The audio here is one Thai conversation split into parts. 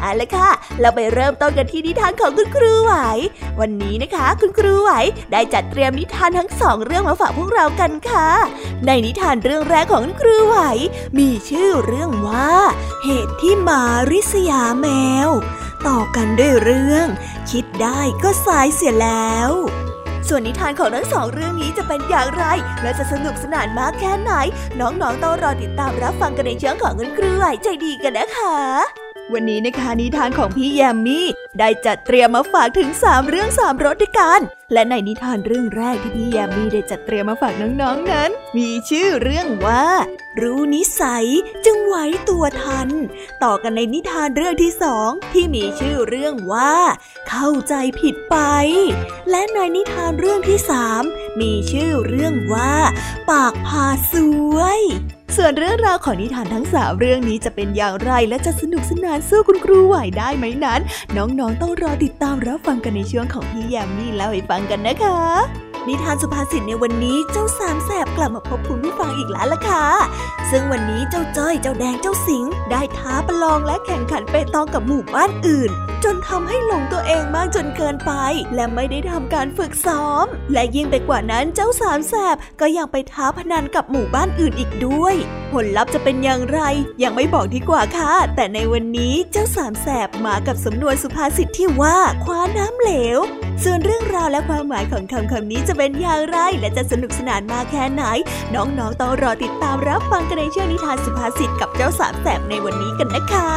เอาละค่ะ เราไปเริ่มต้นกันที่นิทานของคุณครูไหว วันนี้นะคะ คุณครูไหวได้จัดเตรียมนิทานทั้งสองเรื่องมาฝากพวกเรากันค่ะ ในนิทานเรื่องแรกของคุณครูไหว มีชื่อเรื่องว่า เหตุที่มาริษยาแมว ต่อกันด้วยเรื่อง คิดได้ก็สายเสียแล้วส่วนนิทานของทั้งสองเรื่องนี้จะเป็นอย่างไร และจะสนุกสนานมากแค่ไหน น้องๆต้องรอติดตามรับฟังกันในช่องของคุณครูไหวใจดีกันนะคะ วันนี้นะคะนิทานของพี่แยมมี่ได้จัดเตรียมมาฝากถึง 3 เรื่อง3รสด้วยกัน และในนิทานเรื่องแรกที่พี่แยมมี่ได้จัดเตรียมมาฝากน้องๆนนั้น มีชื่อเรื่องว่า รู้นิสัยจึงไหวตัวทัน ต่อกันในนิทานเรื่องที่สองที่มีชื่อเรื่องว่า เข้าใจผิดไป และในนิทานเรื่องที่สามมีชื่อเรื่องว่า ปากพาสวย ส่วนเรื่องราวของนิทานทั้งสามเรื่องนี้จะเป็นอย่างไรและจะสนุกสนานสู้คุณครูไหวได้ไหมนั้น น้องๆต้องรอติดตามรับฟังกันในช่วงของพี่แยมมี่เล่าให้ฟังกันนะคะ นิทานสุภาษิตในวันนี้เจ้าสามแสบกลับมาพบคุณผู้ฟังอีกแล้วล่ะค่ะ ซึ่งวันนี้เจ้าจ้อยเจ้าแดงเจ้าสิงได้ท้าประลองและแข่งขันเปตองกับหมู่บ้านอื่น จนทำให้หลงตัวเองมากจนเกินไป และไม่ได้ทำการฝึกซ้อม และยิ่งไปกว่านั้นเจ้าสามแสบก็ยังไปท้าพนันกับหมู่บ้านอื่นอีกด้วย ผลลัพธ์จะเป็นอย่างไรยังไม่บอกดีกว่าค่ะ แต่ในวันนี้เจ้าสามแสบมากับสำนวนสุภาษิตที่ว่าคว้าน้ำเหลว ส่วนเรื่องราวและความหมายของคำคำนี้จะเป็นอย่างไร และจะสนุกสนานมากแค่ไหน น้องๆต้องรอติดตามรับฟังกันในช่วงนิทานสุภาษิตกับเจ้าสามแสบในวันนี้กันนะคะ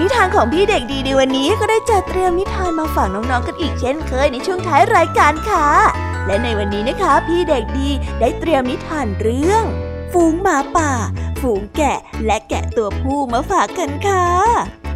นิทานของพี่เด็กดีในวันนี้ก็ได้จัดเตรียมนิทานมาฝากน้องๆกันอีกเช่นเคยในช่วงท้ายรายการค่ะ และในวันนี้นะคะ พี่เด็กดีได้เตรียมนิทานเรื่อง ฝูงหมาป่า ฝูงแกะและแกะตัวผู้มาฝากกันค่ะ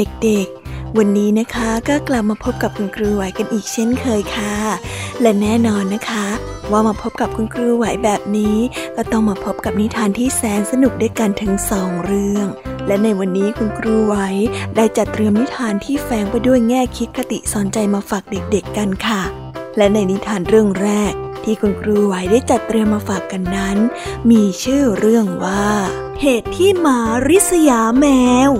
เด็กๆ วันนี้นะคะก็กลับมาพบกับคุณครูไหวกันอีกเช่นเคยค่ะ และแน่นอนนะคะ ว่ามาพบกับคุณครูไหวแบบนี้ ก็ต้องมาพบกับนิทานที่แสนสนุกด้วยกันถึงสองเรื่อง และในวันนี้คุณครูไหวได้จัดเตรียมนิทานที่แฝงไปด้วยแง่คิดคติสอนใจมาฝากเด็กๆกันค่ะ และในนิทานเรื่องแรก ที่คุณครูไหวได้จัดเตรียมมาฝากกันนั้น มีชื่อเรื่องว่า เหตุที่หมาริษยาแมว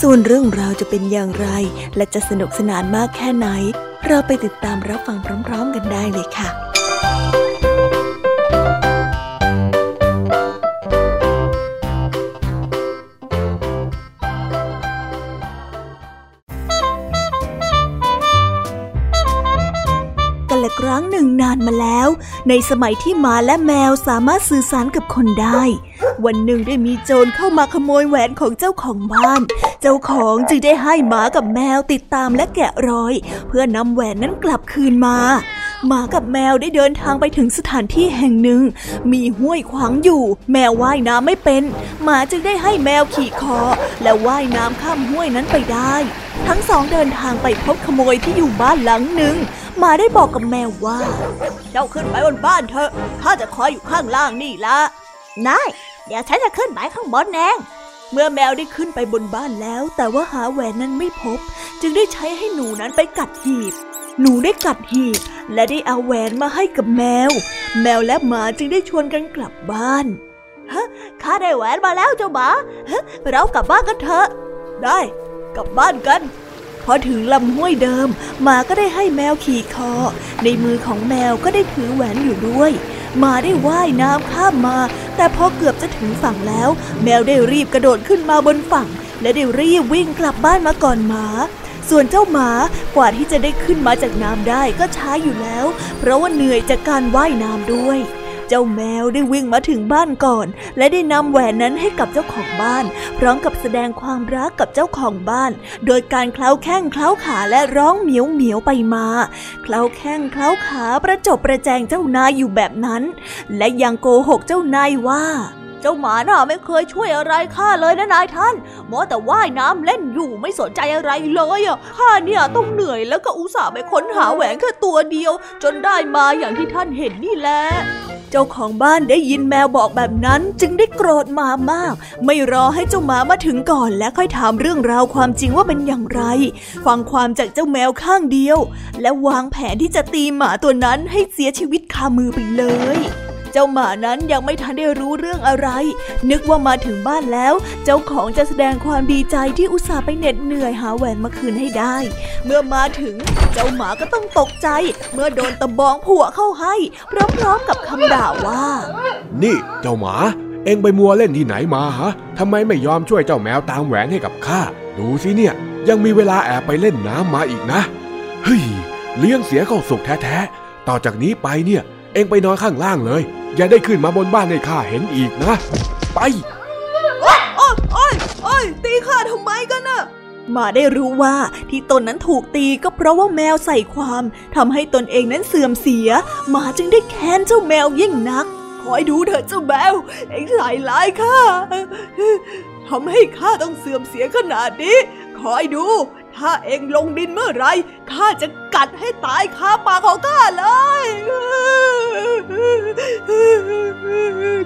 ส่วนเรื่องราวจะเป็นอย่างไร และจะสนุกสนานมากแค่ไหน เราไปติดตามรับฟังพร้อม ๆ กันได้เลยค่ะกันละานมาแล้ว ในสมัยที่หมาและแมวสามารถสื่อสารกับคนได้ วันหนึ่งได้มีโจรเข้ามาขโมยแหวนของเจ้าของบ้าน เจ้าของจึงได้ให้หมากับแมวติดตามและแกะรอย เพื่อนำแหวนนั้นกลับคืนมา หมากับแมวได้เดินทางไปถึงสถานที่แห่งหนึ่ง มีห้วยขวางอยู่ แมวว่ายน้ำไม่เป็น หมาจึงได้ให้แมวขี่คอ และว่ายน้ำข้ามห้วยนั้นไปได้ ทั้งสองเดินทางไปพบขโมยที่อยู่บ้านหลังหนึ่งหมาได้บอกกับแมวว่า เจ้าขึ้นไปบนบ้านเถอะข้าจะคอยอยู่ข้างล่างนี่ละนายเดี๋ยวฉันจะขึ้นไปข้างบนเองเมื่อแมวได้ขึ้นไปบนบ้านแล้ว แต่ว่าหาแหวนนั้นไม่พบ จึงได้ใช้ให้หนูนั้นไปกัดหีบ หนูได้กัดหีบและได้เอาแหวนมาให้กับแมว แมวและหมาจึงได้ชวนกันกลับบ้านฮะข้าได้แหวนมาแล้วเจ้าหมาฮะเรากลับบ้านกันเถอะ ได้กลับบ้านกันพอถึงลำห้วยเดิมหมาก็ได้ให้แมวขี่คอ ในมือของแมวก็ได้ถือแหวนอยู่ด้วยหมาได้ว่ายน้ำข้ามมา แต่พอเกือบจะถึงฝั่งแล้ว แมวได้รีบกระโดดขึ้นมาบนฝั่ง และได้รีบวิ่งกลับบ้านมาก่อนหมา ส่วนเจ้าหมากว่าที่จะได้ขึ้นมาจากน้ำได้ก็ช้าอยู่แล้ว เพราะว่าเหนื่อยจากการว่ายน้ำด้วย เจ้าแมวได้วิ่งมาถึงบ้านก่อน และได้นำแหวนนั้นให้กับเจ้าของบ้าน พร้อมกับแสดงความรักกับเจ้าของบ้าน โดยการเคล้าแข้งเคล้าขาและร้องเหมียวเหมียวไปมา เคล้าแข้งเคล้าขาประจบประแจงเจ้านายอยู่แบบนั้น และยังโกหกเจ้านายว่า เจ้าหมาน่าไม่เคยช่วยอะไรข้าเลยนะนายท่านมัวแต่ว่ายน้ำเล่นอยู่ไม่สนใจอะไรเลยอะข้าเนี่ยต้องเหนื่อยแล้วก็อุตส่าห์ไปค้นหาแหวนแค่ตัวเดียว จนได้มาอย่างที่ท่านเห็นนี่แหละเจ้าของบ้านได้ยินแมวบอกแบบนั้นจึงได้โกรธหมามาก ไม่รอให้เจ้าหมามาถึงก่อน และค่อยถามเรื่องราวความจริงว่าเป็นอย่างไร ฟังความจากเจ้าแมวข้างเดียว และวางแผนที่จะตีหมาตัวนั้นให้เสียชีวิตคามือไปเลย เจ้าหมานั้นยังไม่ทันได้รู้เรื่องอะไร นึกว่ามาถึงบ้านแล้ว เจ้าของจะแสดงความดีใจที่อุตส่าห์ไปเหน็ดเหนื่อยหาแหวนมาคืนให้ได้ เมื่อมาถึงเจ้าหมาก็ต้องตกใจ เมื่อโดนตะบองผัวเข้าให้ พร้อมๆกับคำด่าว่า นี่เจ้าหมาเองไปมัวเล่นที่ไหนมาฮะทำไมไม่ยอมช่วยเจ้าแมวตามแหวนให้กับข้า ดูสิเนี่ย ยังมีเวลาแอบไปเล่นน้ำมาอีกนะ เฮ้ย เลี้ยงเสียเข้าสุกแท้ๆ ต่อจากนี้ไปเนี่ย องไปนอนข้างล่างเลย อย่าได้ขึ้นมาบนบ้านให้ข้าเห็นอีกนะ ไปโอ้ยโอ้ยโอ้ยตีข้าทำไมกันน่ะมาได้รู้ว่าที่ตนนั้นถูกตีก็เพราะว่าแมวใส่ความทำให้ตนเองนั้นเสื่อมเสียหมาจึงได้แค้นเจ้าแมวยิ่งนัก คอยดูเถอะเจ้าแมว เอ็งใส่ร้ายข้าทำให้ข้าต้องเสื่อมเสียขนาดนี้ คอยดู ถ้าเองลงดินเมื่อไรข้าจะกัดให้ตายคาปากของข้าเลย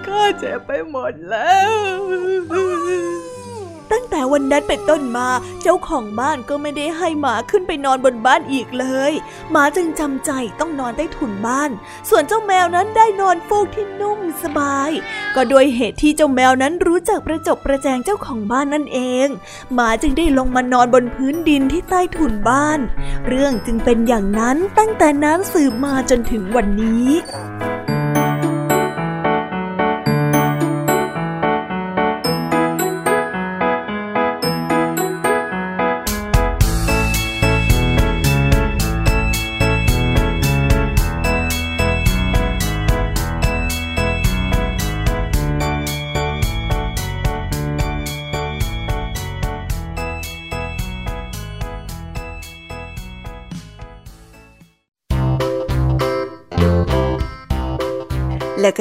ข้าเจ็บไปหมดแล้ว วันนั้นเป็นต้นมา เจ้าของบ้านก็ไม่ได้ให้หมาขึ้นไปนอนบนบ้านอีกเลย หมาจึงจำใจต้องนอนใต้ถุนบ้าน ส่วนเจ้าแมวนั้นได้นอนฟูกที่นุ่มสบาย ก็โดยเหตุที่เจ้าแมวนั้นรู้จักประจบประแจงเจ้าของบ้านนั่นเอง หมาจึงได้ลงมานอนบนพื้นดินที่ใต้ถุนบ้าน เรื่องจึงเป็นอย่างนั้นตั้งแต่นั้นสืบมาจนถึงวันนี้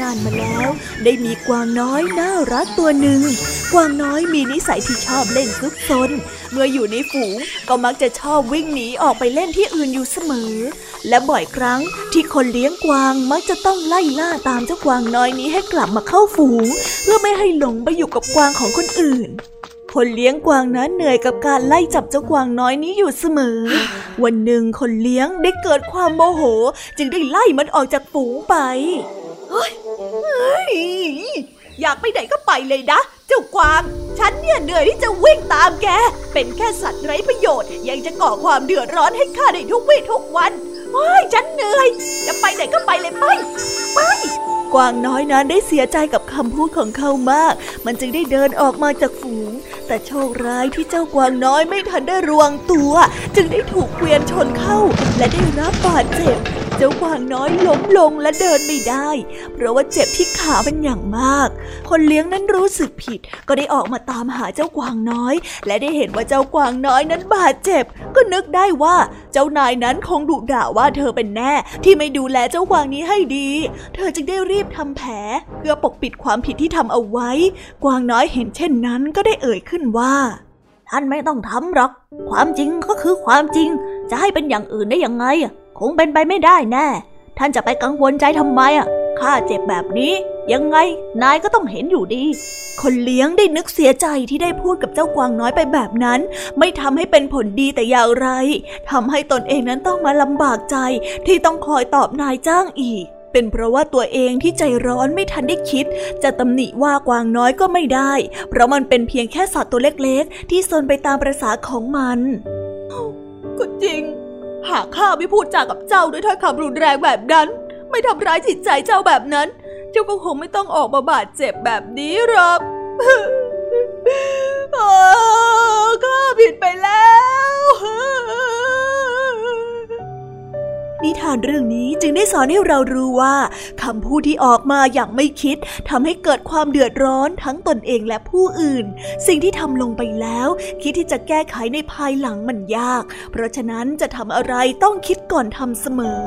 นานมาแล้ว ได้มีกวางน้อยน่ารักตัวหนึ่ง กวางน้อยมีนิสัยที่ชอบเล่นซุกซน เมื่ออยู่ในฝูงก็มักจะชอบวิ่งหนีออกไปเล่นที่อื่นอยู่เสมอ และบ่อยครั้งที่คนเลี้ยงกวางมักจะต้องไล่ล่าตามเจ้ากวางน้อยนี้ให้กลับมาเข้าฝูง เพื่อไม่ให้หลงไปอยู่กับกวางของคนอื่นคนเลี้ยงกวางนั้นเหนื่อยกับการไล่จับเจ้ากวางน้อยนี้อยู่เสมอ วันหนึ่งคนเลี้ยงได้เกิดความโมโห จึงได้ไล่มันออกจากฝูงไป อยากไปไหนก็ไปเลยนะ เจ้ากวาง ฉันเนี่ยเหนื่อยที่จะวิ่งตามแก เป็นแค่สัตว์ไร้ประโยชน์ ยังจะก่อความเดือดร้อนให้ข้าในทุกวี่ทุกวัน เฮ้ยฉันเหนื่อย จะไปไหนก็ไปเลยไป ไป กวางน้อยนั้นได้เสียใจกับคำพูดของเขามาก มันจึงได้เดินออกมาจากฝูง แต่โชคร้ายที่เจ้ากวางน้อยไม่ทันได้รวงตัว จึงได้ถูกเกวียนชนเข้า และได้รับบาดเจ็บ เจ้ากวางน้อยล้มลงและเดินไม่ได้ เพราะว่าเจ็บที่ขาเป็นอย่างมาก คนเลี้ยงนั้นรู้สึกผิด ก็ได้ออกมาตามหาเจ้ากวางน้อย และได้เห็นว่าเจ้ากวางน้อยนั้นบาดเจ็บ ก็นึกได้ว่าเจ้านายนั้นคงดุด่าว่าเธอเป็นแน่ที่ไม่ดูแลเจ้ากวางนี้ให้ดี เธอจึงได้รีบทำแผล เพื่อปกปิดความผิดที่ทำเอาไว้ กวางน้อยเห็นเช่นนั้นก็ได้เอ่ยขึ้นว่า ท่านไม่ต้องทำหรอก ความจริงก็คือความจริง จะให้เป็นอย่างอื่นได้ยังไง คงเป็นไปไม่ได้แน่ ท่านจะไปกังวลใจทำไมอะ ข้าเจ็บแบบนี้ ยังไงนายก็ต้องเห็นอยู่ดี คนเลี้ยงได้นึกเสียใจที่ได้พูดกับเจ้ากวางน้อยไปแบบนั้น ไม่ทำให้เป็นผลดีแต่อย่างไรทำให้ตนเองนั้นต้องมาลำบากใจที่ต้องคอยตอบนายจ้างอีกเป็นเพราะว่าตัวเองที่ใจร้อนไม่ทันได้คิด จะตำหนิว่ากวางน้อยก็ไม่ได้ เพราะมันเป็นเพียงแค่สัตว์ตัวเล็กๆ ที่ซนไปตามประษาของมัน ก็จริง หากข้าไม่พูดจากับเจ้าด้วยถ้อยคำรุนแรงแบบนั้น ไม่ทำร้ายจิตใจเจ้าแบบนั้น เจ้าก็คงไม่ต้องออกมาบาดเจ็บแบบนี้หรอกข้าผิดไปแล้ว นิทานเรื่องนี้จึงได้สอนให้เรารู้ว่าคำพูดที่ออกมาอย่างไม่คิดทำให้เกิดความเดือดร้อนทั้งตนเองและผู้อื่น สิ่งที่ทำลงไปแล้ว คิดที่จะแก้ไขในภายหลังมันยาก เพราะฉะนั้นจะทำอะไรต้องคิดก่อนทำเสมอ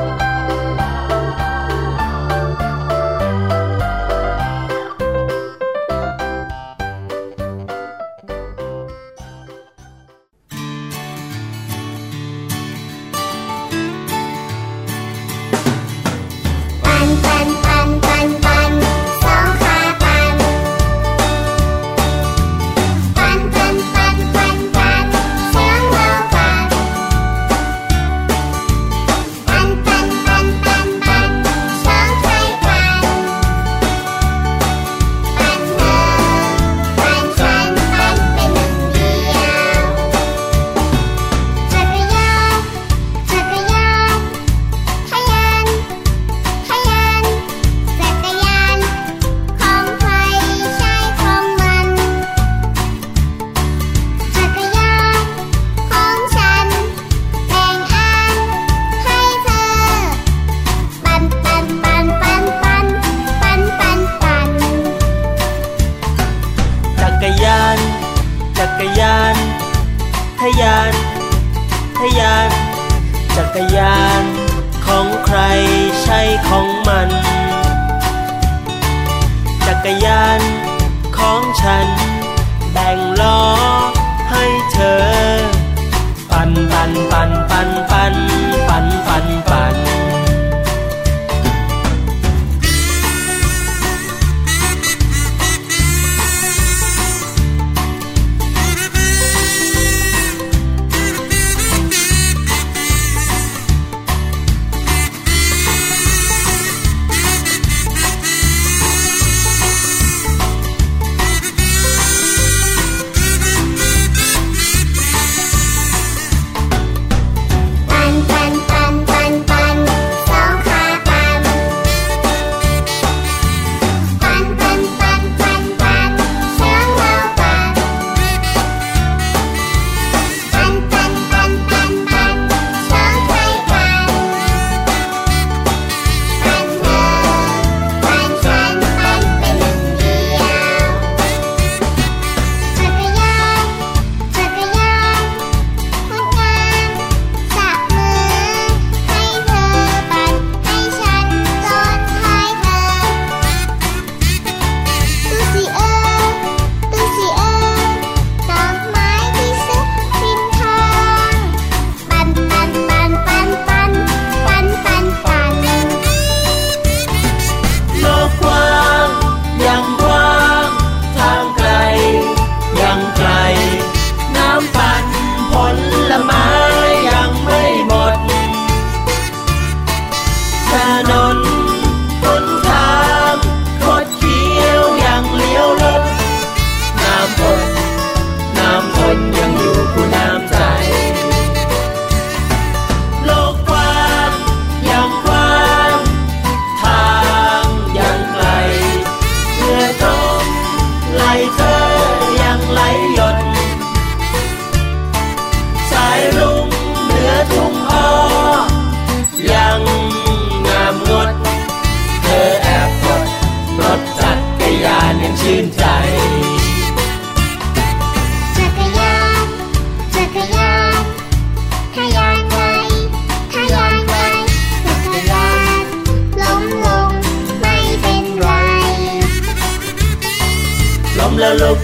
แล้ลุก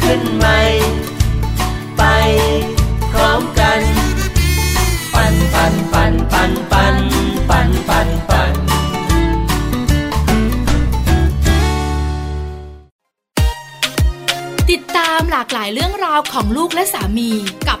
ขึ้นใหม่ ไปพร้อมกัน ปั่นปั่นปั่นปั่นปั่นปั่นปั่นปั่นติดตามหลากหลายเรื่องราวของลูกและสามีกับ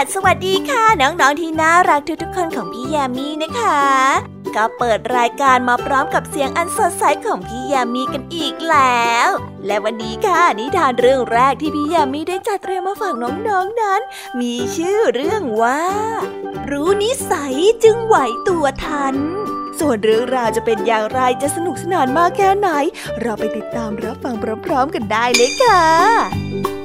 สวัสวัสดีค่ะ น้องๆที่น่ารักทุกๆคนของพี่ยามีนะคะ ก็เปิดรายการมาพร้อมกับเสียงอันสดใสของพี่ยามีกันอีกแล้ว และวันนี้ค่ะนิทานเรื่องแรกที่พี่ยามีได้จัดเตรียมมาฝากน้องๆนนั้น มีชื่อเรื่องว่า รู้นิสัยจึงไหวตัวทันส่วนเรื่องราวจะเป็นอย่างไรจะสนุกสนานมากแค่ไหน เราไปติดตามรับฟังพร้อมๆกันได้เลยค่ะ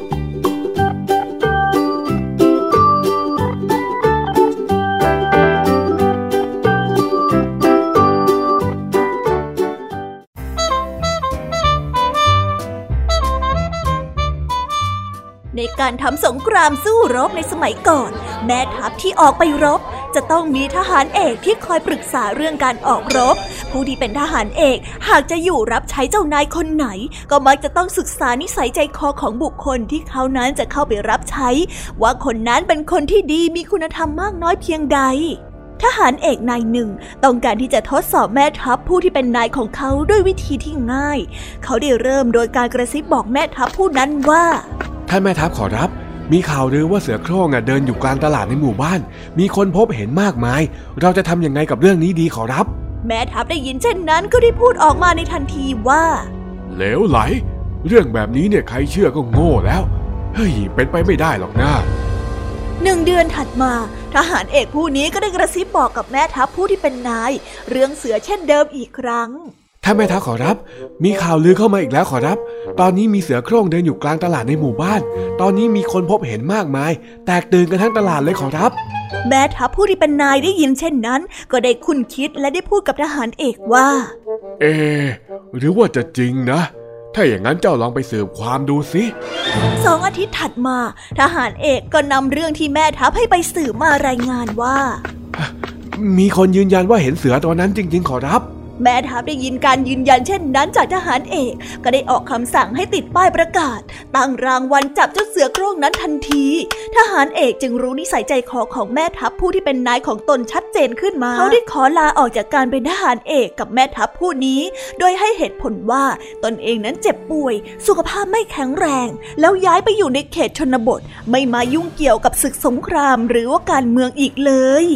การทำสงครามสู้รบในสมัยก่อน แม่ทัพที่ออกไปรบ จะต้องมีทหารเอกที่คอยปรึกษาเรื่องการออกรบ ผู้ที่เป็นทหารเอกหากจะอยู่รับใช้เจ้านายคนไหน ก็มักจะต้องศึกษานิสัยใจคอของบุคคลที่เขานั้นจะเข้าไปรับใช้ ว่าคนนั้นเป็นคนที่ดีมีคุณธรรมมากน้อยเพียงใดทหารเอกนายหนึ่งต้องการที่จะทดสอบแม่ทัพผู้ที่เป็นนายของเขาด้วยวิธีที่ง่าย เขาได้เริ่มโดยการกระซิบบอกแม่ทัพผู้นั้นว่า ท่านแม่ทัพขอรับ มีข่าวลือว่าเสือโคร่งเดินอยู่กลางตลาดในหมู่บ้าน มีคนพบเห็นมากมาย เราจะทำยังไงกับเรื่องนี้ดีขอรับ แม่ทัพได้ยินเช่นนั้นก็ได้พูดออกมาในทันทีว่าเหลวไหล เรื่องแบบนี้เนี่ยใครเชื่อก็โง่แล้ว เฮ้ย เป็นไปไม่ได้หรอกนะหนึ่งเดือนถัดมา ทหารเอกผู้นี้ก็ได้กระซิบบอกกับแม่ทัพผู้ที่เป็นนาย เรื่องเสือเช่นเดิมอีกครั้ง ท่านแม่ทัพขอรับ มีข่าวลือเข้ามาอีกแล้วขอรับ ตอนนี้มีเสือโคร่งเดินอยู่กลางตลาดในหมู่บ้าน ตอนนี้มีคนพบเห็นมากมาย แตกตื่นกันทั้งตลาดเลยขอรับ แม่ทัพผู้ที่เป็นนายได้ยินเช่นนั้น ก็ได้คุ้นคิดและได้พูดกับทหารเอกว่า เอ หรือว่าจะจริงนะ ถ้าอย่างนั้นเจ้าลองไปสืบความดูสิสองอาทิตย์ถัดมา ทหารเอกก็นำเรื่องที่แม่ทัพให้ไปสืบมารายงานว่า มีคนยืนยันว่าเห็นเสือตัวนั้นจริง ๆ ขอรับ แม่ทัพได้ยินการยืนยันเช่นนั้นจากทหารเอก ก็ได้ออกคำสั่งให้ติดป้ายประกาศ ตั้งรางวัลจับเจ้าเสือโคร่งนั้นทันที ทหารเอกจึงรู้นิสัยใจคอของแม่ทัพผู้ที่เป็นนายของตนชัดเจนขึ้นมา เขาได้ขอลาออกจากการเป็นทหารเอกกับแม่ทัพผู้นี้ โดยให้เหตุผลว่าตนเองนั้นเจ็บป่วย สุขภาพไม่แข็งแรง แล้วย้ายไปอยู่ในเขตชนบท ไม่มายุ่งเกี่ยวกับศึกสงคราม หรือว่าการเมืองอีกเลย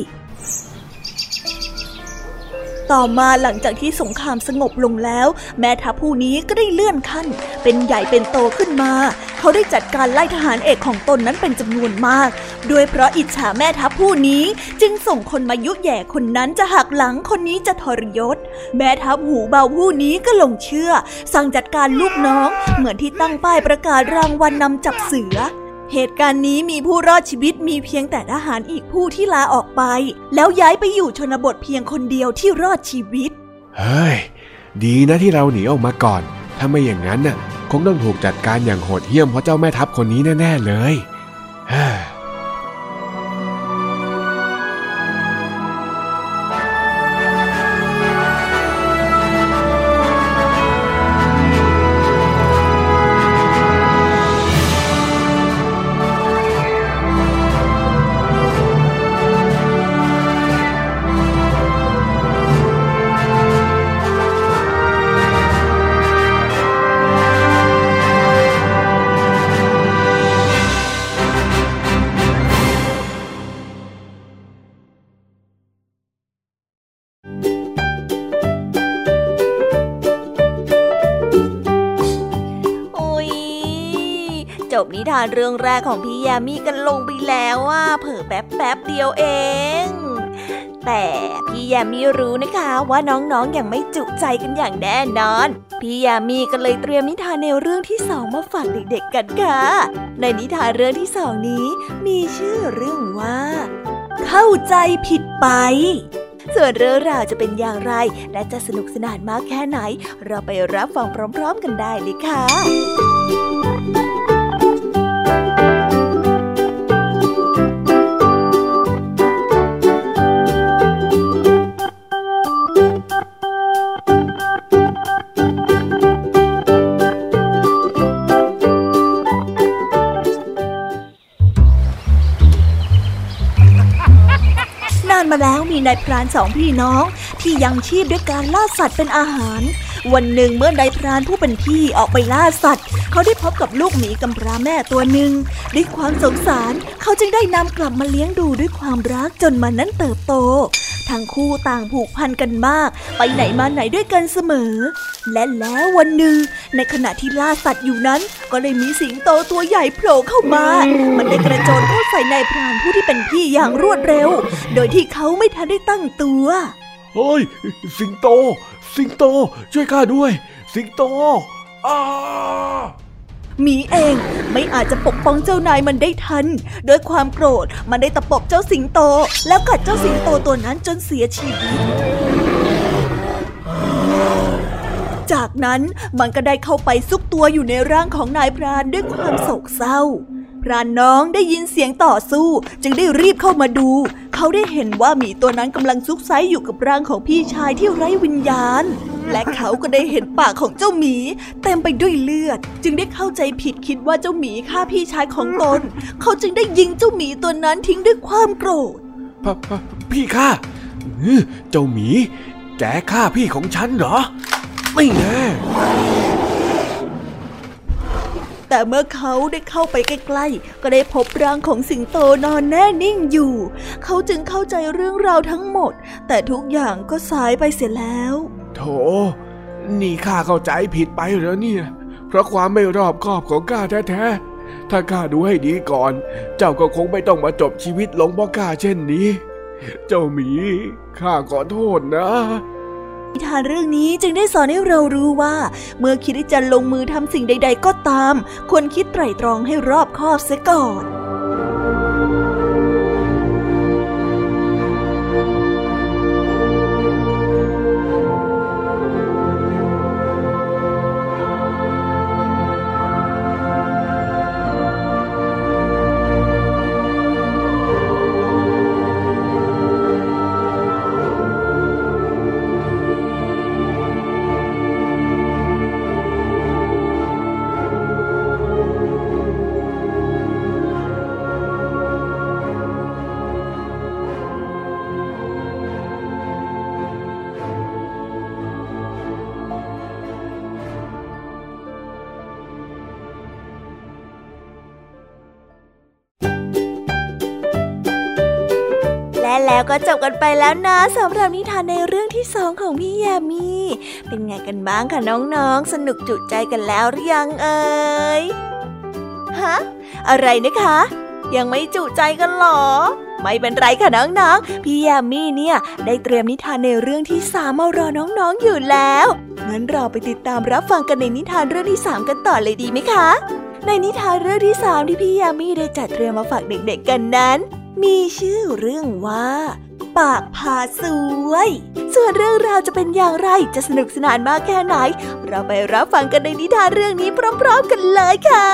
ต่อมาหลังจากที่สงครามสงบลงแล้ว แม่ทัพผู้นี้ก็ได้เลื่อนขั้น เป็นใหญ่เป็นโตขึ้นมา เขาได้จัดการไล่ทหารเอกของตนนั้นเป็นจำนวนมาก ด้วยเพราะอิจฉาแม่ทัพผู้นี้จึงส่งคนมายุแย่คนนั้นจะหักหลังคนนี้จะทรยศ แม่ทัพหูเบาผู้นี้ก็หลงเชื่อ สั่งจัดการลูกน้อง เหมือนที่ตั้งป้ายประกาศรางวัลนนำจับเสือ เหตุการณ์นี้มีผู้รอดชีวิตมีเพียงแต่ทหารอีกผู้ที่ลาออกไป แล้วย้ายไปอยู่ชนบทเพียงคนเดียวที่รอดชีวิต เฮ้ย ดีนะที่เราหนีออกมาก่อน ถ้าไม่อย่างนั้นน่ะ คงต้องถูกจัดการอย่างโหดเหี้ยมเพราะเจ้าแม่ทัพคนนี้แน่ ๆ เลยเฮ้ย เรื่องแรกของพี่ยามีกันลงไปแล้วว่าเผิ่แป๊บแป๊บเดียวเอง แต่พี่ยามีรู้นะคะว่าน้องๆออย่างไม่จุใจกันอย่างแน่นอน พี่ยามีก็เลยเตรียมนิทานแนวเรื่องที่สองมาฝากเด็กๆกันค่ะ ในนิทานเรื่องที่สองนี้ มีชื่อเรื่องว่า เข้าใจผิดไปส่วนเรื่องราวจะเป็นอย่างไร และจะสนุกสนานมากแค่ไหน เราไปรับฟังพร้อม ๆ กันได้เลยค่ะ นายพรานสองพี่น้อง ที่ยังชีพด้วยการล่าสัตว์เป็นอาหาร วันหนึ่งเมื่อนายพรานผู้เป็นพี่ออกไปล่าสัตว์ เขาได้พบกับลูกหมีกำพร้าแม่ตัวหนึ่งด้วยความสงสารเขาจึงได้นำกลับมาเลี้ยงดูด้วยความรักจนมันนั้นเติบโต ทั้งคู่ต่างผูกพันกันมาก ไปไหนมาไหนด้วยกันเสมอ และแล้ววันหนึ่ง ในขณะที่ล่าสัตว์อยู่นั้น ก็เลยมีสิงโตตัวใหญ่โผล่เข้ามา มันได้กระโจนเข้าใส่นายพรานผู้ที่เป็นพี่อย่างรวดเร็ว โดยที่เขาไม่ทันได้ตั้งตัวเฮ้ย สิงโต สิงโต ช่วยข้าด้วย สิงโตอ้า หมีเองไม่อาจจะปกป้องเจ้านายมันได้ทัน ด้วยความโกรธมันได้ตะปบเจ้าสิงโต แล้วกัดเจ้าสิงโตตัวนั้นจนเสียชีวิต จากนั้นมันก็ได้เข้าไปซุกตัวอยู่ในร่างของนายพรานด้วยความโศกเศร้า พรานน้องได้ยินเสียงต่อสู้ จึงได้รีบเข้ามาดู เขาได้เห็นว่าหมีตัวนั้นกำลังซุกไซอยู่กับร่างของพี่ชายที่ไร้วิญญาณ และเขาก็ได้เห็นปากของเจ้าหมี เต็มไปด้วยเลือด จึงได้เข้าใจผิดคิดว่าเจ้าหมีฆ่าพี่ชายของตน เขาจึงได้ยิงเจ้าหมีตัวนั้นทิ้งด้วยความโกรธพี่ข้าเจ้าหมี แกฆ่าพี่ของฉันเหรอ ไม่แน่ แต่เมื่อเขาได้เข้าไปใกล้ๆ ก็ได้พบร่างของสิงโตนอนแน่นิ่งอยู่ เขาจึงเข้าใจเรื่องราวทั้งหมด แต่ทุกอย่างก็สายไปเสียแล้ว โถ นี่ข้าเข้าใจผิดไปเหรอเนี่ย เพราะความไม่รอบคอบของข้าแท้ๆ ถ้าข้าดูให้ดีก่อน เจ้าก็คงไม่ต้องมาจบชีวิตลงเพราะข้าเช่นนี้ เจ้าหมีข้าขอโทษนะ นิทานเรื่องนี้จึงได้สอนให้เรารู้ว่า เมื่อคิดที่จะลงมือทำสิ่งใด ๆ ก็ตาม ควรคิดไตร่ตรองให้รอบคอบเสียก่อน แล้วนะสำหรับนิทานในเรื่องที่สองของพี่ยามีเป็นไงกันบ้างคะน้องๆ สนุกจุใจกันแล้วหรือยังเอ่ยฮะอะไรนะคะ ยังไม่จุใจกันหรอ ไม่เป็นไรค่ะน้องๆ พี่ยามีเนี่ย ได้เตรียมนิทานในเรื่องที่สามมารอน้องๆอยู่แล้วงั้นเราไปติดตามรับฟังกันในนิทานเรื่องที่สามกันต่อเลยดีไหมคะ ในนิทานเรื่องที่สามที่พี่ยามีได้จัดเตรียมมาฝากเด็กๆกันนั้น มีชื่อเรื่องว่า ปากพาสวย ส่วนเรื่องราวจะเป็นอย่างไรจะสนุกสนานมากแค่ไหน เราไปรับฟังกันในนิทานเรื่องนี้พร้อมๆกันเลยค่ะ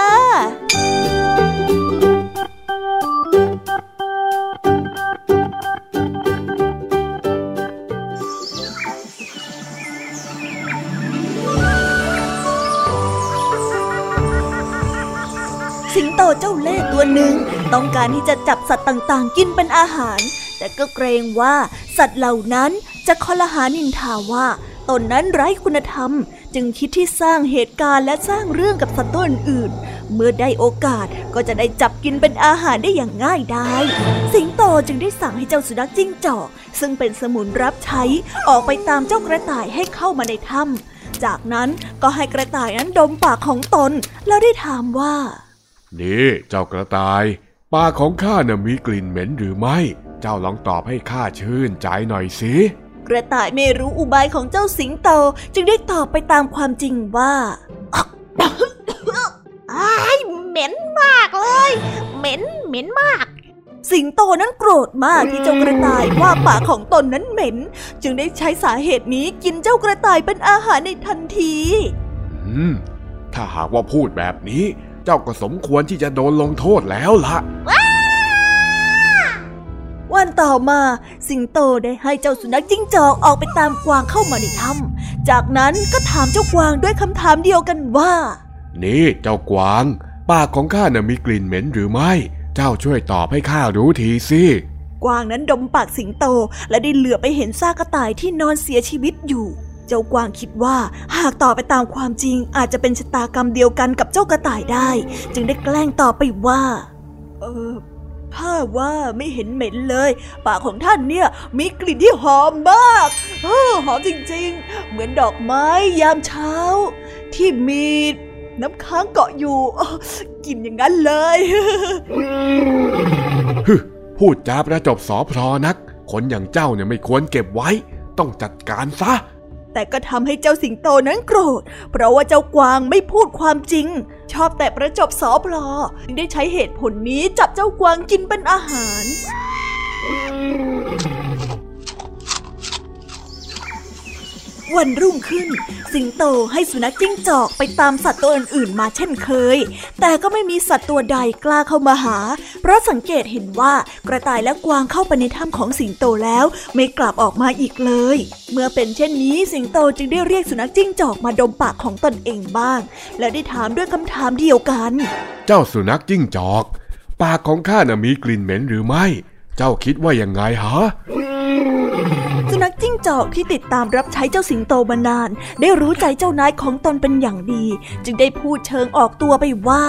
สิงโตเจ้าเล่ห์ตัวหนึ่งต้องการที่จะจับสัตว์ต่างๆ กินเป็นอาหาร แต่ก็เกรงว่าสัตว์เหล่านั้นจะคอลหานินทาว่าตนนั้นไร้คุณธรรม จึงคิดที่สร้างเหตุการณ์และสร้างเรื่องกับสัตว์ตัวอื่น เมื่อได้โอกาสก็จะได้จับกินเป็นอาหารได้อย่างง่ายดายสิงโตจึงได้สั่งให้เจ้าสุนัขจิ้งจอก ซึ่งเป็นสมุนรับใช้ออกไปตามเจ้ากระต่ายให้เข้ามาในถ้ำจากนั้นก็ให้กระต่ายนั้นดมปากของตน แล้วได้ถามว่านี่เจ้ากระต่าย ปากของข้าน่ะมีกลิ่นเหม็นหรือไม่ เจ้าลองตอบให้ข้าชื่นใจหน่อยสิ กระต่ายไม่รู้อุบายของเจ้าสิงโตจึงได้ตอบไปตามความจริงว่าไอ้เหม็นมากเลย เหม็นเหม็นมาก สิงโตนั้นโกรธมากที่เจ้ากระต่ายว่าปากของตนนั้นเหม็น จึงได้ใช้สาเหตุนี้กินเจ้ากระต่ายเป็นอาหารในทันที อืม ถ้าหากว่าพูดแบบนี้ เจ้าก็สมควรที่จะโดนลงโทษแล้วละวันต่อมาสิงโตได้ให้เจ้าสุนัขจิ้งจอกออกไปตามกวางเข้ามาในถ้ำจากนั้นก็ถามเจ้ากวางด้วยคำถามเดียวกันว่า นี่เจ้ากวาง ปากของข้าน่ะมีกลิ่นเหม็นหรือไม่ เจ้าช่วยตอบให้ข้ารู้ทีสิกวางนั้นดมปากสิงโตและได้เหลือไปเห็นซากกระต่ายที่นอนเสียชีวิตอยู่ เจ้ากวางคิดว่าหากต่อไปตามความจริงอาจจะเป็นชะตากรรมเดียวกันกับเจ้ากระต่ายได้ จึงได้แกล้งตอบไปว่า เออข้าว่าไม่เห็นเหม็นเลยปากของท่านเนี่ยมีกลิ่นที่หอมมากอหอมจริงๆ เหมือนดอกไม้ยามเช้า ที่มีน้ำค้างเกาะอยู่กินอย่างนั้นเลยพูดจาประจบสอพรอนัก คนอย่างเจ้าเนี่ยไม่ควรเก็บไว้ ต้องจัดการซะ แต่ก็ทำให้เจ้าสิงโตนั้นโกรธ เพราะว่าเจ้ากวางไม่พูดความจริง ชอบแต่ประจบสอพลอได้ใช้เหตุผลนี้จับเจ้ากวางกินเป็นอาหาร วันรุ่งขึ้น สิงโตให้สุนัขจิ้งจอกไปตามสัตว์ตัวอื่นๆมาเช่นเคย แต่ก็ไม่มีสัตว์ตัวใดกล้าเข้ามาหา เพราะสังเกตเห็นว่ากระต่ายและกวางเข้าไปในถ้ำของสิงโตแล้วไม่กลับออกมาอีกเลย เมื่อเป็นเช่นนี้สิงโตจึงได้เรียกสุนัขจิ้งจอกมาดมปากของตนเองบ้าง และได้ถามด้วยคำถามเดียวกัน เจ้าสุนัขจิ้งจอก ปากของข้าน่ะมีกลิ่นเหม็นหรือไม่ เจ้าคิดว่ายังไงฮะ สุนัขจิ้งจอกที่ติดตามรับใช้เจ้าสิงโตมานาน ได้รู้ใจเจ้านายของตนเป็นอย่างดี จึงได้พูดเชิงออกตัวไปว่า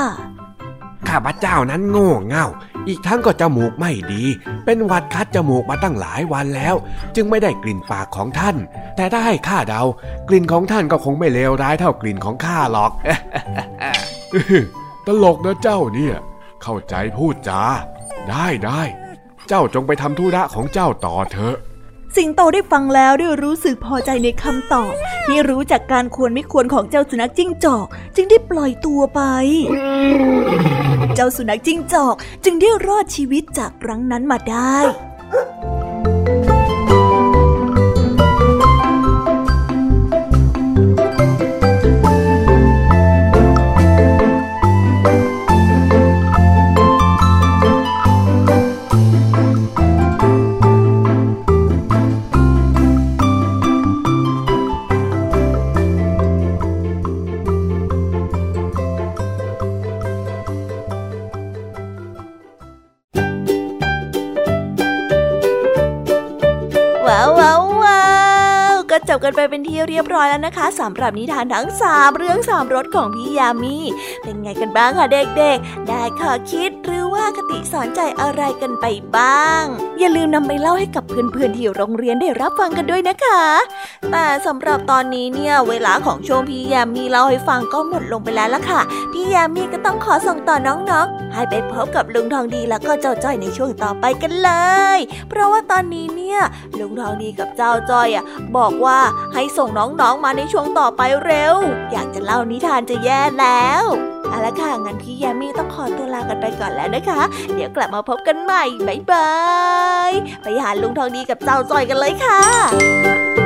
ข้าพเจ้านั้นโง่เง่า อีกทั้งก็จมูกไม่ดี เป็นหวัดคัดจมูกมาตั้งหลายวันแล้ว จึงไม่ได้กลิ่นปากของท่าน แต่ถ้าให้ข้าเดา กลิ่นของท่านก็คงไม่เลวร้ายเท่ากลิ่นของข้าหรอกตลกนะเจ้าเนี่ย เข้าใจพูดจาได้ได้ เจ้าจงไปทำธุระของเจ้าต่อเถอะ สิงโตได้ฟังแล้วได้รู้สึกพอใจในคำตอบ ที่รู้จากการควรไม่ควรของเจ้าสุนัขจิ้งจอก จึงได้ปล่อยตัวไป เจ้าสุนัขจิ้งจอกจึงได้รอดชีวิตจากครั้งนั้นมาได้ ที่เรียบร้อยแล้วนะคะสำหรับนิทานทั้งสามเรื่องสามรสของพี่ยามีเป็นไงกันบ้างคะเด็กๆ ได้ข้อคิดหรือว่าคติสอนใจอะไรกันไปบ้าง อย่าลืมนำไปเล่าให้กับเพื่อนๆที่โรงเรียนได้รับฟังกันด้วยนะคะ แต่สำหรับตอนนี้เนี่ยเวลาของช่วงพี่ยามีเล่าให้ฟังก็หมดลงไปแล้วล่ะค่ะ พี่ยามีก็ต้องขอส่งต่อน้องๆ ให้ไปพบกับลุงทองดีแล้วก็เจ้าจ้อยในช่วงต่อไปกันเลย เพราะว่าตอนนี้เนี่ยลุงทองดีกับเจ้าจ้อยอะบอกว่าให้ส่งน้องๆมาในช่วงต่อไปเร็ว อยากจะเล่านิทานจะแย่แล้วเอาละค่ะ งั้นพี่ยามีต้องขอตัวลากันไปก่อนแล้วนะคะ เดี๋ยวกลับมาพบกันใหม่ บ๊ายบาย ไปหาลุงทองดีกับเจ้าจอยกันเลยค่ะ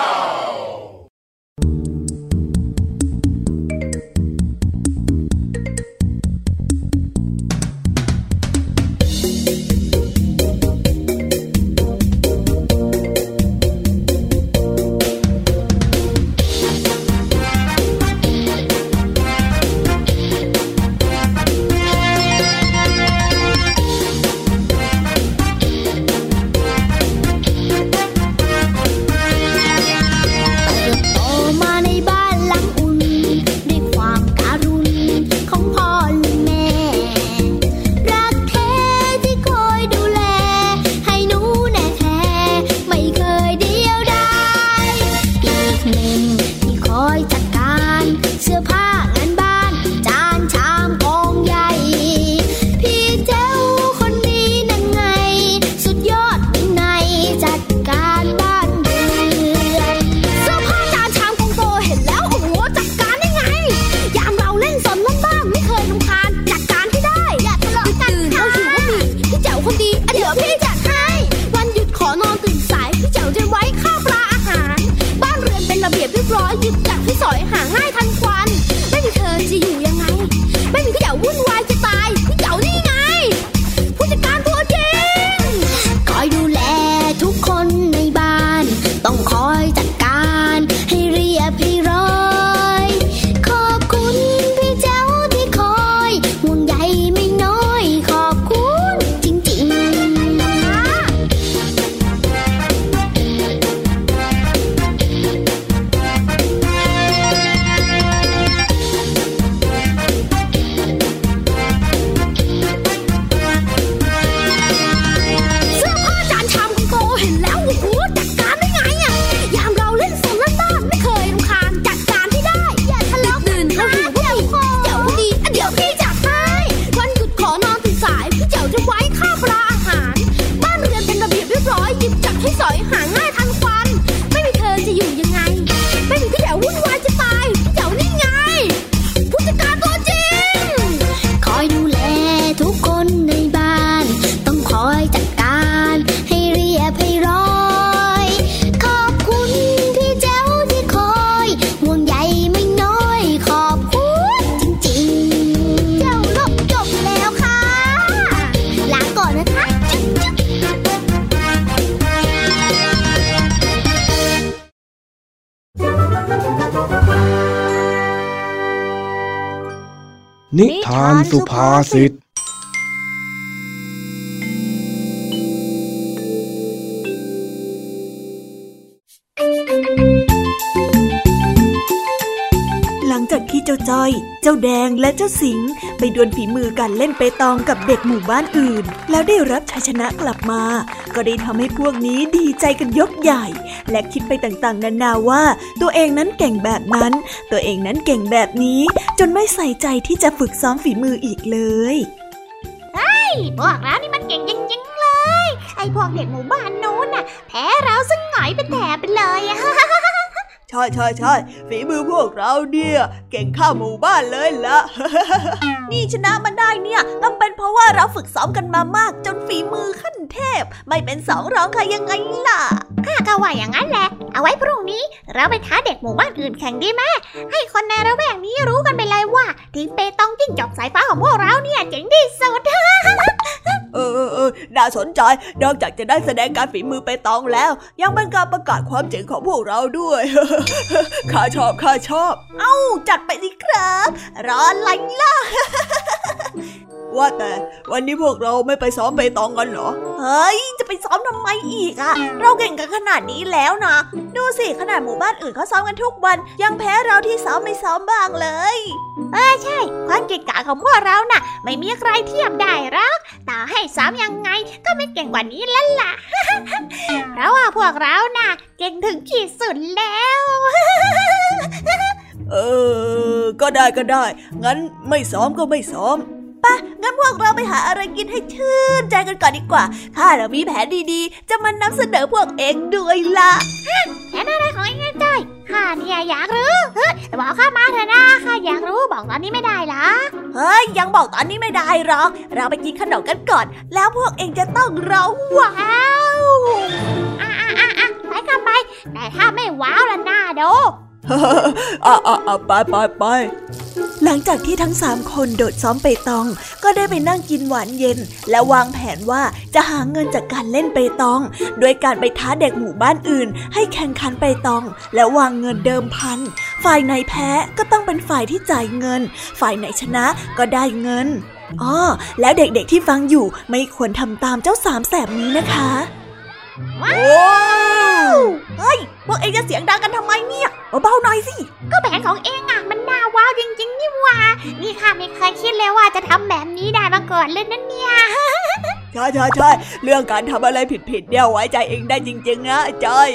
นิทานสุภาษิต จ้อยเจ้าแดงและเจ้าสิงไปดวลฝีมือการเล่นเปตองกับเด็กหมู่บ้านอื่น แล้วได้รับชัยชนะกลับมา ก็ได้ทำให้พวกนี้ดีใจกันยกใหญ่ และคิดไปต่างๆ นานาว่า ตัวเองนั้นเก่งแบบนั้น ตัวเองนั้นเก่งแบบนี้ จนไม่ใส่ใจที่จะฝึกซ้อมฝีมืออีกเลยไอ้ยพวกเรานี่มันเก่งจริงๆเลย ไอ้พวกเด็กหมู่บ้านโน้นน่ะ แพ้เราซึ่งหงอยไปแถบไปเลยอะ ใช่ใช่ใช่ฝีมือพวกเราเนี่ย เก่งข้าหมู่บ้านเลยละนี่ชนะมันได้เนี่ย ต้องเป็นเพราะว่าเราฝึกซ้อมกันมามาก จนฝีมือขั้นเทพ ไม่เป็นสองรองใครยังไงล่ะข้าก็ว่าอย่างนั้นแหละ เอาไว้พรุ่งนี้ เราไปท้าเด็กหมู่บ้านอื่นแข่งดีไหมให้คนในระแวกนี้รู้กันไปเลยว่า ทีมเปตองจิ้งจอกสายฟ้าของพวกเราเนี่ยเจ๋งที่สุดเออเออน่าสนใจ นอกจากจะได้แสดงการฝีมือไปตองแล้ว ยังเป็นการประกาศความเจ๋งของพวกเราด้วยข้าชอบข้าชอบ เอ้า จัดไปสิครับ รออะไรล่ะ ว่าแต่วันนี้พวกเราไม่ไปซ้อมไปตองกันเหรอ เฮ้ย จะไปซ้อมทำไมอีกอะเราเก่งกันขนาดนี้แล้วนะ ดูสิขนาดหมู่บ้านอื่นเขาซ้อมกันทุกวัน ยังแพ้เราที่ซ้อมไม่ซ้อมบ้างเลยเออใช่ ความเก่งกาจของพวกเราน่ะ ไม่มีใครเทียบได้หรอกต่อให้ซ้อมยังไงก็ไม่เก่งกว่านี้แล้วล่ะ เพราะว่าพวกเราน่ะ เก่งถึงขีดสุดแล้ว เออ ก็ได้ก็ได้ งั้นไม่ซ้อมก็ไม่ซ้อมปะงั้นพวกเราไปหาอะไรกินให้ชื่นใจกันก่อนดีกว่าถ้าเรามีแผนดีๆ จะมานำเสนอพวกเองด้วยล่ะแผนอะไรของเองจ้อยข้าเนี่ยอยากรู้เฮ้ยบอกข้ามาเถอะนะข้าอยากรู้บอกตอนนี้ไม่ได้หรอ เฮ้ยยังบอกตอนนี้ไม่ได้หรอก เราไปกินขนมกันก่อน แล้วพวกเองจะต้องร้องว้าวอะอะอะ อะไปกันไปแต่ถ้าไม่ว้าวละหน้าดูอะอะอะไปไปไปหลังจากที่ทั้งสามคนโดดซ้อมเปตอง ก็ได้ไปนั่งกินหวานเย็น และวางแผนว่าจะหาเงินจากการเล่นเปตอง โดยการไปท้าเด็กหมู่บ้านอื่น ให้แข่งขันเปตอง และวางเงินเดิมพัน ฝ่ายไหนแพ้ก็ต้องเป็นฝ่ายที่จ่ายเงิน ฝ่ายไหนชนะก็ได้เงินอ๋อแล้วเด็กๆที่ฟังอยู่ไม่ควรทำตามเจ้าสามแสบนี้นะคะ ว้าวเฮ้ย พวกเองจะเสียงดังกันทำไมเนี่ย เบาๆหน่อยสิ ก็แผนของเองอะ มันน่าว้าวจริงๆนี่ว่า นี่ค่ะไม่เคยคิดเลยว่าจะทำแบบนี้ได้มาก่อนเลยนั่นเนี่ย ใช่ใช่ใช่เรื่องการทำอะไรผิดผิดเนี่ยไว้ใจเองได้จริง ๆ นะจอย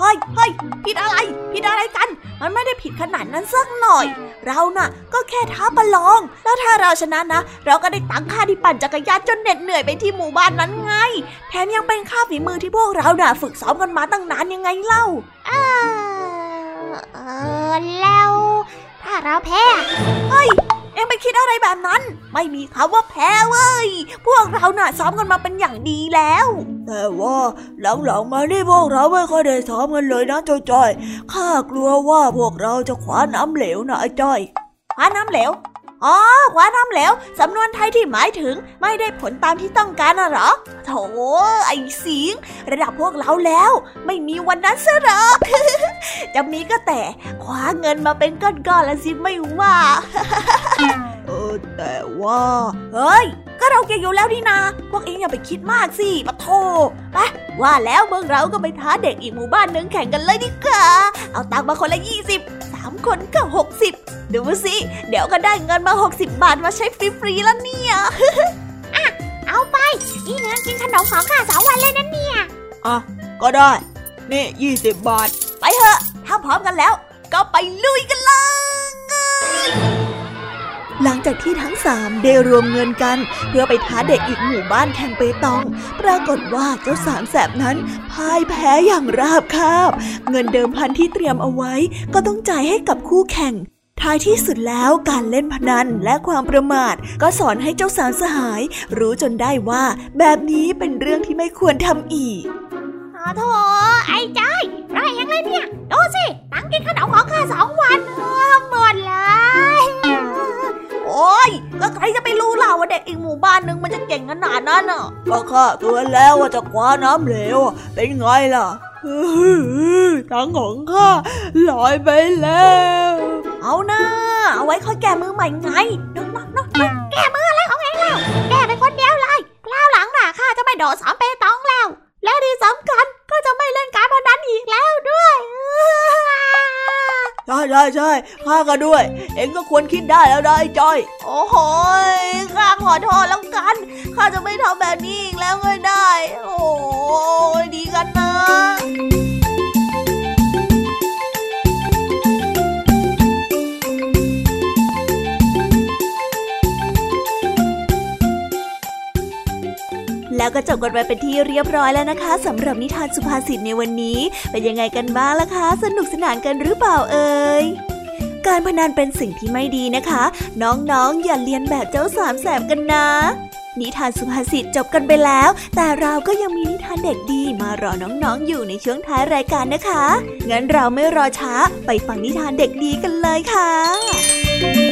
เฮ้ยเฮ้ยผิดอะไร ผิดอะไรกัน มันไม่ได้ผิดขนาดนั้นสักหน่อย เราน่ะ ก็แค่ท้าประลอง แล้วถ้าเราชนะนะ เราก็ได้ตังค่าที่ปั่นจักรยานจนเหน็ดเหนื่อยไปที่หมู่บ้านนั้นไง แถมยังเป็นค่าฝีมือที่พวกเราน่ะฝึกซ้อมกันมาตั้งนานยังไงเล่าเออแล้ว ถ้าเราแพ้เฮ้ย เอ็งไปคิดอะไรแบบนั้น ไม่มีคำว่าแพ้เว้ย พวกเราน่ะซ้อมกันมาเป็นอย่างดีแล้ว แต่ว่าหลังๆมานี่พวกเราไม่ค่อยได้ซ้อมกันเลยนะจ้อยข้ากลัวว่าพวกเราจะคว้าน้ำเหลวนะไอ้จ้อยคว้าน้ำเหลว อ๋อคว้าน้ำเหลวสำนวนไทยที่หมายถึงไม่ได้ผลตามที่ต้องการน่ะหรอ โถไอ้สิงระดับพวกเราแล้ว ไม่มีวันนั้นซะหรอกจะมีก็แต่คว้าเงินมาเป็นก้อนๆแล้วสิไม่ว่าเออแต่ว่า เฮ้ย ก็เราเก่งอยู่แล้วนี่นา พวกเองอย่าไปคิดมากสิปะโทไปว่าแล้วเมื่อเราก็ไปท้าเด็กอีกหมู่บ้านนึงแข่งกันเลยดีกว่า เอาตังค์มาคนละยี่สิบามคนก็หกสิบดูสิ เดี๋ยวก็ได้เงินมา60บาทมาใช้ฟรีๆแล้วเนี่ยอะเอาไป นี่เงินกินขนมของข้าสองวันเลยนะเนี่ยอะก็ได้ นี่ยี่สิบบาท ไปเถอะ ถ้าพร้อมกันแล้ว ก็ไปลุยกันเลย หลังจากที่ทั้งสามได้รวมเงินกัน เพื่อไปท้าเด็กอีกหมู่บ้านแข่งเปตอง ปรากฏว่าเจ้าสามแสบนั้นพ่ายแพ้อย่างราบคาบ เงินเดิมพันที่เตรียมเอาไว้ ก็ต้องจ่ายให้กับคู่แข่งท้ายที่สุดแล้วการเล่นพนันและความประมาท ก็สอนให้เจ้าสามสหาย รู้จนได้ว่าแบบนี้เป็นเรื่องที่ไม่ควรทำอีกอโถไอ้ใจไรยังเลยเนี่ย ดูสิ ตั้งกินขนมของข้าสองวันหมดเลย อ้ยแล้ใครจะไปรู้ล่ะว่าเด็กอีกหมู่บ้านนึงมันจะเก่งขนาดนั้นอะก็ข้าเตือนแล้วว่าจะคว้าน้ำเหลวเป็นไงล่ะทั้งของข้าลอยไปแล้ว เอาหน้าเอาไว้ค่อยแก้มือใหม่ไงนกนกนกแก้มืออะไรของเองเล่าแก้ไปคนเดียวเลยคราวหลังน่ะข้าจะไม่โดดสามเปตองแล้ว และที่สำคัญก็จะไม่เล่นการ ใช่ใช่ข้าก็ด้วย เองก็ควรคิดได้แล้วนะไอ้จอย โอ้โหข้าขอโทษแล้วกันข้าจะไม่ทำแบบนี้อีกแล้วเลยได้ โอ้ดีกันนะ แล้วก็จบกันไปเป็นที่เรียบร้อยแล้วนะคะ สำหรับนิทานสุภาษิตในวันนี้ เป็นยังไงกันบ้างล่ะคะ สนุกสนานกันหรือเปล่าเอ่ยการพนันเป็นสิ่งที่ไม่ดีนะคะ น้องๆ อย่าเรียนแบบเจ้าสามแสบกันนะ นิทานสุภาษิตจบกันไปแล้ว แต่เราก็ยังมีนิทานเด็กดีมารอน้องๆอยู่ในช่วงท้ายรายการนะคะ งั้นเราไม่รอช้าไปฟังนิทานเด็กดีกันเลยค่ะ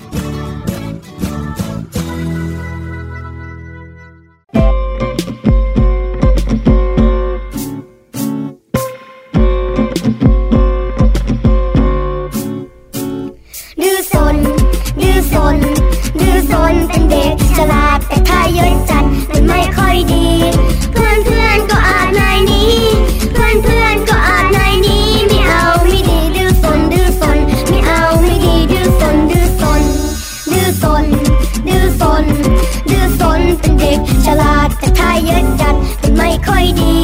ค่อยดี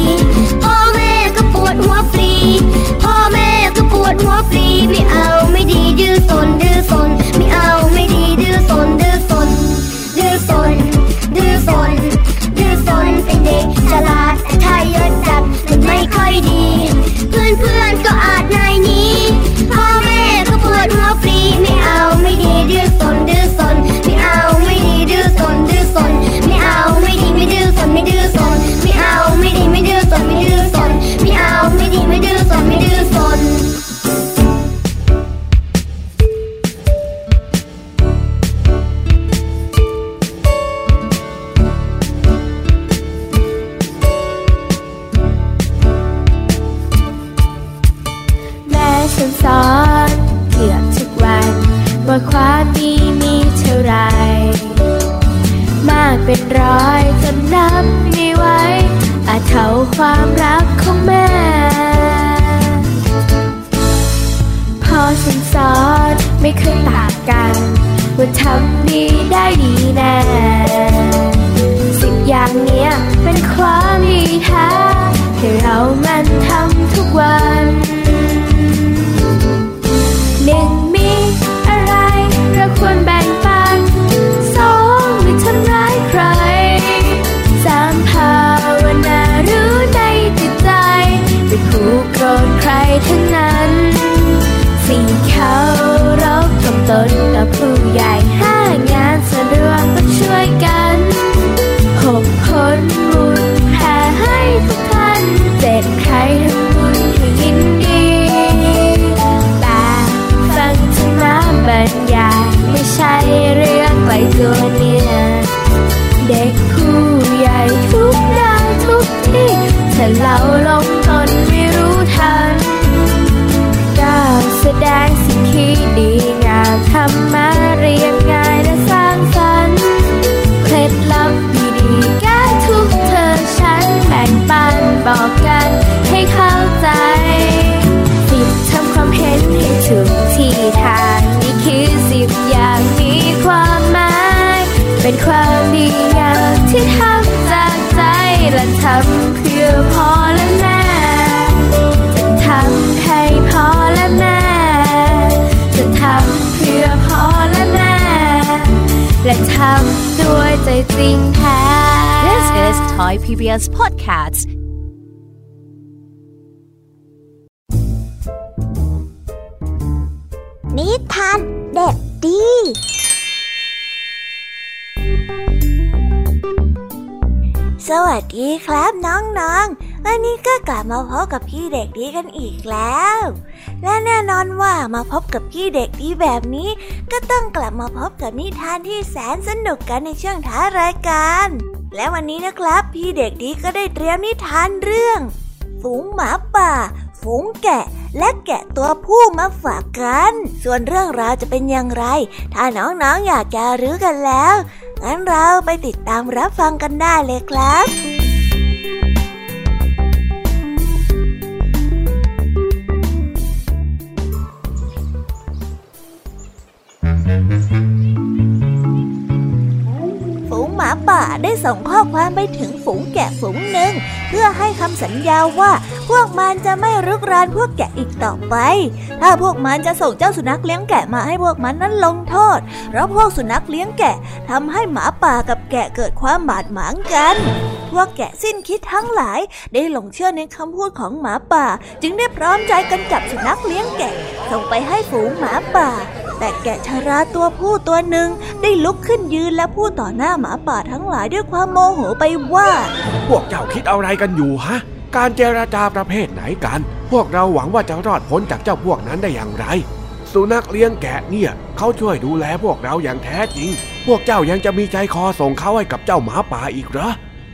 Plus Podcast นิทานเด็กดี สวัสดีครับน้องๆ วันนี้ก็กลับมาพบกับพี่เด็กดีกันอีกแล้ว และแน่นอนว่ามาพบกับพี่เด็กดีแบบนี้ ก็ต้องกลับมาพบกับนิทานที่แสนสนุกกันในช่วงท้ายรายการ และวันนี้นะครับ พี่เด็กดีก็ได้เตรียมนิทานเรื่อง ฝูงหมาป่า ฝูงแกะ และแกะตัวผู้มาฝากกัน ส่วนเรื่องราวจะเป็นอย่างไร ถ้าน้องๆออยากจะรู้กันแล้ว งั้นเราไปติดตามรับฟังกันได้เลยครับ ได้ส่งข้อความไปถึงฝูงแกะฝูงหนึ่ง เพื่อให้คำสัญญาว่า พวกมันจะไม่รุกรานพวกแกะอีกต่อไป ถ้าพวกมันจะส่งเจ้าสุนัขเลี้ยงแกะมาให้พวกมันนั้นลงโทษ เพราะพวกสุนัขเลี้ยงแกะทำให้หมาป่ากับแกะเกิดความบาดหมางกันพวกแกะสิ้นคิดทั้งหลาย ได้หลงเชื่อในคำพูดของหมาป่า จึงได้พร้อมใจกันจับสุนัขเลี้ยงแกะ ส่งไปให้ฝูงหมาป่า แต่แกะชราตัวผู้ตัวหนึ่งได้ลุกขึ้นยืนและพูดต่อหน้าหมาป่าทั้งหลายด้วยความโมโหไปว่า พวกเจ้าคิดอะไรกันอยู่ฮะ การเจรจาประเภทไหนกัน พวกเราหวังว่าจะรอดพ้นจากเจ้าพวกนั้นได้อย่างไร สุนัขเลี้ยงแกะเนี่ยเขาช่วยดูแลพวกเราอย่างแท้จริง พวกเจ้ายังจะมีใจคอส่งเขาให้กับเจ้าหมาป่าอีกเหรอ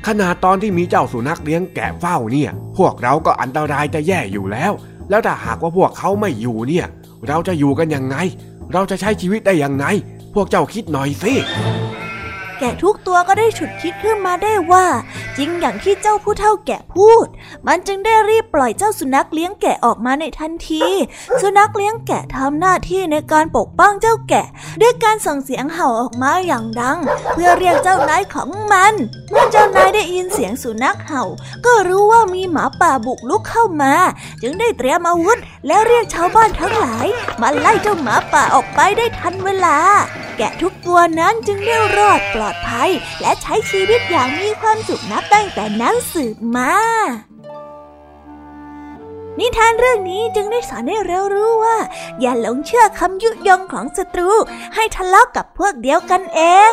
ขนาดตอนที่มีเจ้าสุนัขเลี้ยงแกะเฝ้าเนี่ย พวกเราก็อันตรายจะแย่อยู่แล้ว แล้วถ้าหากว่าพวกเขาไม่อยู่เนี่ย เราจะอยู่กันยังไง เราจะใช้ชีวิตได้อย่างไร พวกเจ้าคิดหน่อยสิ แกะทุกตัวก็ได้ฉุดคิดขึ้นมาได้ว่า จริงอย่างที่เจ้าผู้เฒ่าแกะพูด มันจึงได้รีบปล่อยเจ้าสุนัขเลี้ยงแกะออกมาในทันที สุนัขเลี้ยงแกะทำหน้าที่ในการปกป้องเจ้าแกะ ด้วยการส่งเสียงเห่าออกมาอย่างดัง เพื่อเรียกเจ้านายของมัน เมื่อเจ้านายได้ยินเสียงสุนัขเห่า ก็รู้ว่ามีหมาป่าบุกลุกเข้ามา จึงได้เตรียมอาวุธ และเรียกชาวบ้านทั้งหลายมาไล่เจ้าหมาป่าออกไปได้ทันเวลาแกะทุกตัวนั้นจึงได้รอดปลอดภัย และใช้ชีวิตอย่างมีความสุขนับตั้งแต่นั้นสืบมา นิทานเรื่องนี้จึงได้สอนให้เรารู้ว่า อย่าหลงเชื่อคำยุยงของศัตรู ให้ทะเลาะกกับพวกเดียวกันเอง